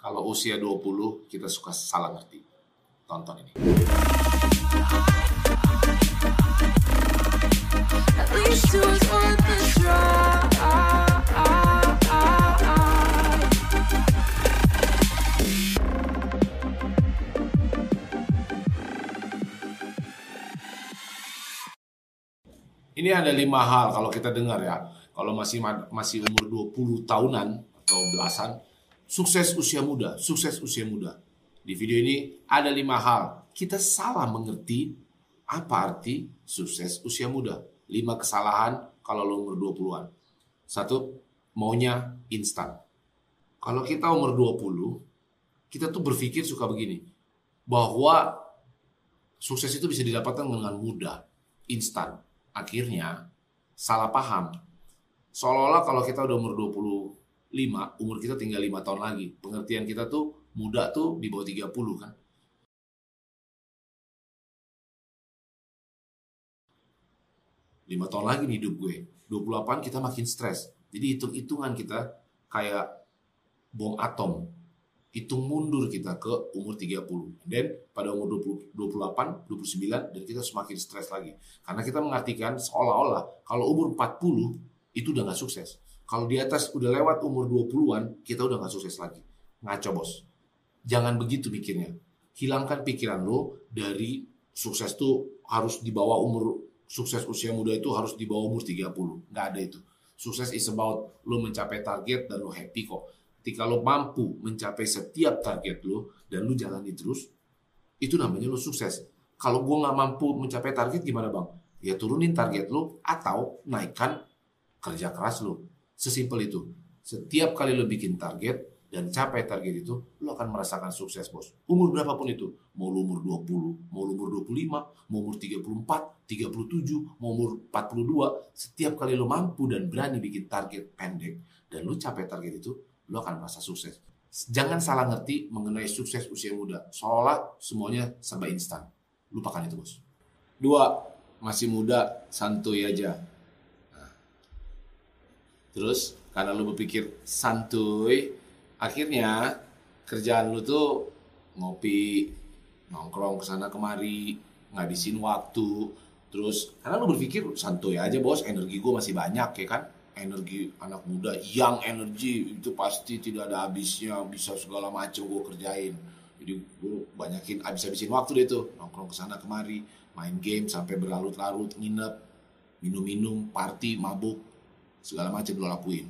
kalau usia 20 kita suka salah ngerti. Tonton ini. Ini ada lima hal kalau kita dengar ya. Kalau masih masih umur 20 tahunan atau belasan, sukses usia muda, sukses usia muda. Di video ini ada lima hal. Kita salah mengerti apa arti sukses usia muda. Lima kesalahan kalau lo umur 20-an. Satu, maunya instan. Kalau kita umur 20, kita tuh berpikir suka begini. Bahwa sukses itu bisa didapatkan dengan mudah, instan. Akhirnya, salah paham. Seolah-olah kalau kita udah umur 25, umur kita tinggal 5 tahun lagi. Pengertian kita tuh muda tuh di bawah 30 kan. lima tahun lagi nih hidup gue. 28 kita makin stres. Jadi hitung-hitungan kita kayak bom atom. Hitung mundur kita ke umur 30. Dan pada umur 20, 28, 29, dan kita semakin stres lagi. Karena kita mengartikan seolah-olah kalau umur 40 itu udah gak sukses. Kalau di atas udah lewat umur 20-an, kita udah gak sukses lagi. Ngaco bos. Jangan begitu pikirnya. Hilangkan pikiran lo dari sukses tuh harus di bawah umur sukses usia muda itu harus di bawah umur 30. Nggak ada itu. Sukses is about lo mencapai target dan lo happy kok. Ketika lo mampu mencapai setiap target lo dan lo jalani terus, itu namanya lo sukses. Kalau gue nggak mampu mencapai target gimana bang? Ya turunin target lo atau naikkan kerja keras lo. Sesimpel itu. Setiap kali lo bikin target, dan capai target itu, lo akan merasakan sukses, bos. Umur berapapun itu. Mau lo umur 20, mau lo umur 25, mau umur 34, 37, mau umur 42. Setiap kali lo mampu dan berani bikin target pendek, dan lo capai target itu, lo akan merasa sukses. Jangan salah ngerti mengenai sukses usia muda. Seolah semuanya serba instan. Lupakan itu, bos. Dua, masih muda, santuy aja. Terus, karena lo berpikir santuy, akhirnya kerjaan lu tuh ngopi nongkrong ke sana kemari ngabisin waktu. Terus karena lu berpikir santuy aja bos energi gue masih banyak ya kan? Energi anak muda yang energi itu pasti tidak ada habisnya bisa segala macam gue kerjain. Jadi gue banyakin habis-habisin waktu deh tuh nongkrong ke sana kemari main game sampai berlarut-larut nginep minum-minum party mabuk segala macam lo lakuin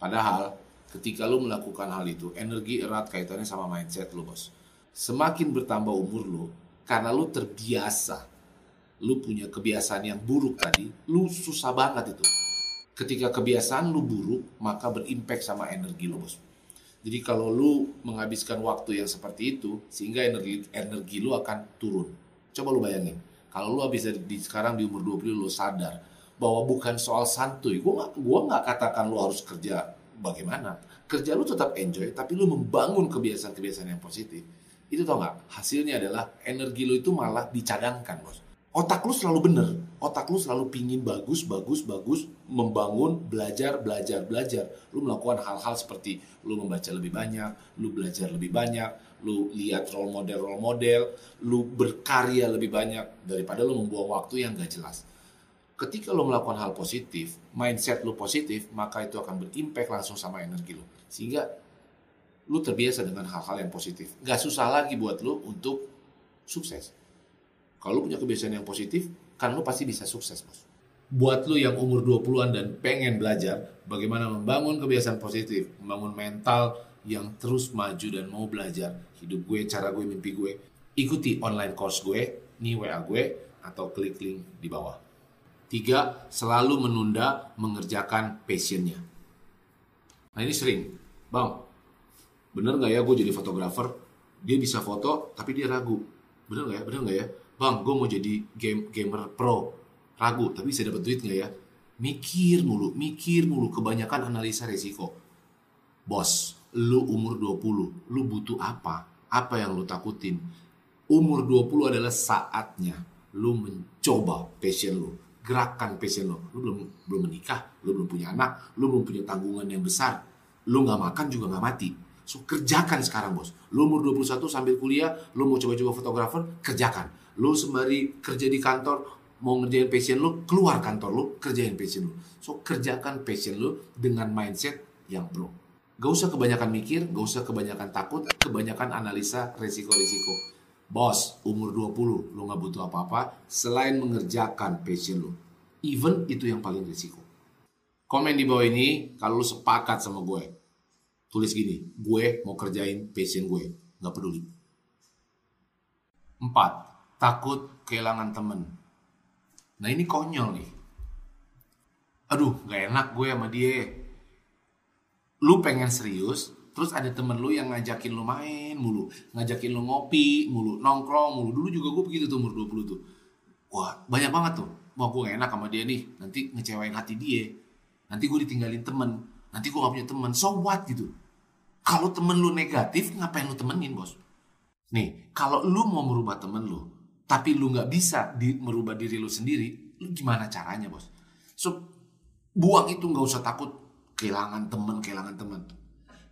padahal ketika lo melakukan hal itu, energi erat kaitannya sama mindset lo, bos. Semakin bertambah umur lo, karena lo terbiasa, lo punya kebiasaan yang buruk tadi, lo susah banget itu. Ketika kebiasaan lo buruk, maka berimpact sama energi lo, bos. Jadi kalau lo menghabiskan waktu yang seperti itu, sehingga energi energi lo akan turun. Coba lo bayangin, kalau lo habis di, sekarang di umur 20 lo sadar bahwa bukan soal santuy. Gue gak, gua gak katakan lo harus kerja bagaimana. Kerja lu tetap enjoy tapi lu membangun kebiasaan-kebiasaan yang positif. Itu tau nggak? Hasilnya adalah energi lu itu malah dicadangkan bos. Otak lu selalu bener. Otak lu selalu pingin bagus bagus bagus membangun belajar belajar belajar. Lu melakukan hal-hal seperti lu membaca lebih banyak lu belajar lebih banyak lu lihat role model role model lu berkarya lebih banyak daripada lu membuang waktu yang gak jelas ketika lo melakukan hal positif, mindset lo positif, maka itu akan berimpact langsung sama energi lo. Sehingga lo terbiasa dengan hal-hal yang positif. Gak susah lagi buat lo untuk sukses. Kalau lo punya kebiasaan yang positif, kan lo pasti bisa sukses, bos. Buat lo yang umur 20-an dan pengen belajar bagaimana membangun kebiasaan positif, membangun mental yang terus maju dan mau belajar hidup gue, cara gue, mimpi gue, ikuti online course gue, nih WA gue, atau klik link di bawah. Tiga, selalu menunda mengerjakan passionnya. Nah ini sering, bang, bener nggak ya gue jadi fotografer? Dia bisa foto tapi dia ragu. Bener nggak ya? Bener nggak ya? Bang gue mau jadi game gamer pro. Ragu tapi bisa dapat duit nggak ya? Mikir mulu mikir mulu. Kebanyakan analisa resiko. Bos lu umur 20 lu butuh apa? Apa yang lu takutin? Umur 20 adalah saatnya lu mencoba passion lu gerakan passion lu lu belum belum menikah lu belum punya anak lu belum punya tanggungan yang besar. Lu nggak makan juga nggak mati. So kerjakan sekarang bos. Lu umur 21 sambil kuliah lu mau coba-coba fotografer kerjakan. Lu sembari kerja di kantor mau ngerjain passion lu keluar kantor lu kerjain passion lu. So kerjakan passion lu dengan mindset yang pro. Gak usah kebanyakan mikir, gak usah kebanyakan takut, kebanyakan analisa resiko-resiko. Bos, umur 20, lu gak butuh apa-apa selain mengerjakan passion lu. Even itu yang paling risiko. Komen di bawah ini kalau lu sepakat sama gue. Tulis gini, gue mau kerjain passion gue. Gak peduli. 4. Takut kehilangan temen. Nah ini konyol nih. Aduh, gak enak gue sama dia lu pengen serius terus ada temen lu yang ngajakin lu main mulu. Ngajakin lu ngopi mulu nongkrong mulu. Dulu juga gue begitu tuh umur 20 tuh. Wah banyak banget tuh. Wah gue gak enak sama dia nih. Nanti ngecewain hati dia. Nanti gue ditinggalin temen. Nanti gue gak punya temen. So what gitu. Kalau temen lu negatif ngapain lu temenin bos? Nih kalau lu mau merubah temen lu tapi lu nggak bisa di, merubah diri lu sendiri lu gimana caranya bos? So buang itu nggak usah takut kehilangan teman, kehilangan teman.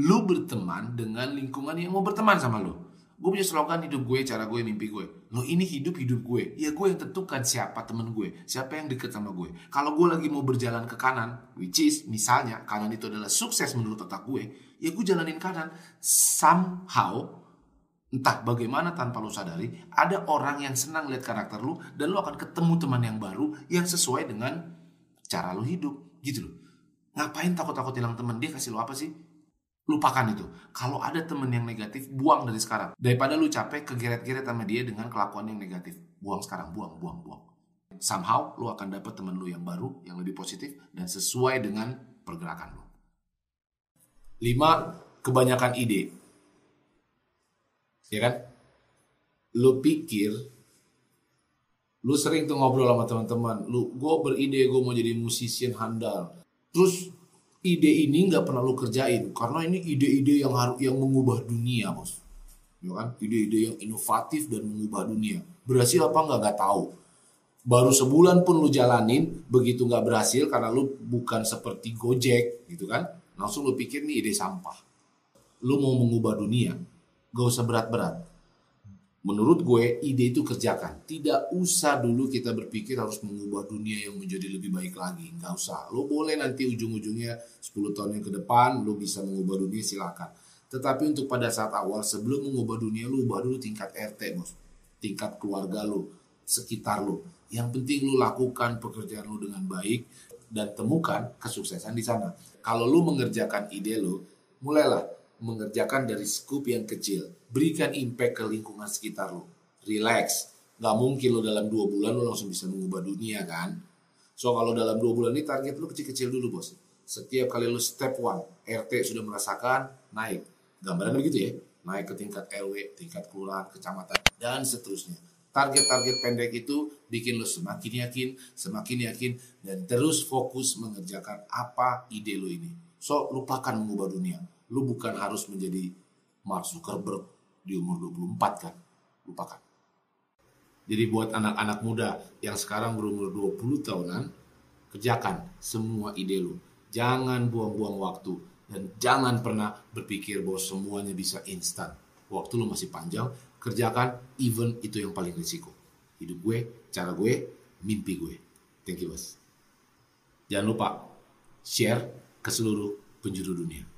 Lu berteman dengan lingkungan yang mau berteman sama lu. Gue punya slogan hidup gue, cara gue, mimpi gue. Lo ini hidup hidup gue. Ya gue yang tentukan siapa temen gue, siapa yang deket sama gue. Kalau gue lagi mau berjalan ke kanan, which is misalnya kanan itu adalah sukses menurut otak gue, ya gue jalanin kanan. Somehow, entah bagaimana tanpa lu sadari, ada orang yang senang lihat karakter lu dan lu akan ketemu teman yang baru yang sesuai dengan cara lu hidup, gitu loh. Ngapain takut-takut hilang temen? Dia kasih lu apa sih? Lupakan itu. Kalau ada temen yang negatif, buang dari sekarang. Daripada lu capek kegeret-geret sama dia dengan kelakuan yang negatif. Buang sekarang, buang, buang, buang. Somehow lu akan dapat temen lu yang baru, yang lebih positif, dan sesuai dengan pergerakan lu. Lima, kebanyakan ide. Ya kan? Lu pikir, lu sering tuh ngobrol sama teman-teman. Lu, gue beride gue mau jadi musician handal Terus ide ini nggak pernah lu kerjain karena ini ide-ide yang harus yang mengubah dunia, bos. Ya kan? Ide-ide yang inovatif dan mengubah dunia. Berhasil apa nggak nggak tahu. Baru sebulan pun lu jalanin, begitu nggak berhasil karena lu bukan seperti Gojek, gitu kan? Langsung lu pikir nih ide sampah. Lu mau mengubah dunia, gak usah berat-berat menurut gue ide itu kerjakan. Tidak usah dulu kita berpikir harus mengubah dunia yang menjadi lebih baik lagi. Nggak usah. Lo boleh nanti ujung-ujungnya 10 tahun yang ke depan lo bisa mengubah dunia silakan. Tetapi untuk pada saat awal sebelum mengubah dunia lo ubah dulu tingkat RT bos. Tingkat keluarga lo sekitar lo. Yang penting lo lakukan pekerjaan lo dengan baik dan temukan kesuksesan di sana. Kalau lo mengerjakan ide lo mulailah mengerjakan dari skup yang kecil. Berikan impact ke lingkungan sekitar lo. Relax. Gak mungkin lo dalam dua bulan lo langsung bisa mengubah dunia kan. So kalau dalam dua bulan ini target lo kecil-kecil dulu bos. Setiap kali lo step one, RT sudah merasakan, naik. Gambaran begitu ya. Naik ke tingkat RW, tingkat kelurahan, kecamatan, dan seterusnya. Target-target pendek itu bikin lo semakin yakin, semakin yakin, dan terus fokus mengerjakan apa ide lo ini. So, lupakan mengubah dunia lu bukan harus menjadi Mark Zuckerberg di umur 24 kan? Lupakan. Jadi buat anak-anak muda yang sekarang berumur 20 tahunan kerjakan semua ide lu. Jangan buang-buang waktu dan jangan pernah berpikir bahwa semuanya bisa instan. Waktu lu masih panjang kerjakan even itu yang paling risiko. Hidup gue cara gue mimpi gue. Thank you bos. Jangan lupa share ke seluruh penjuru dunia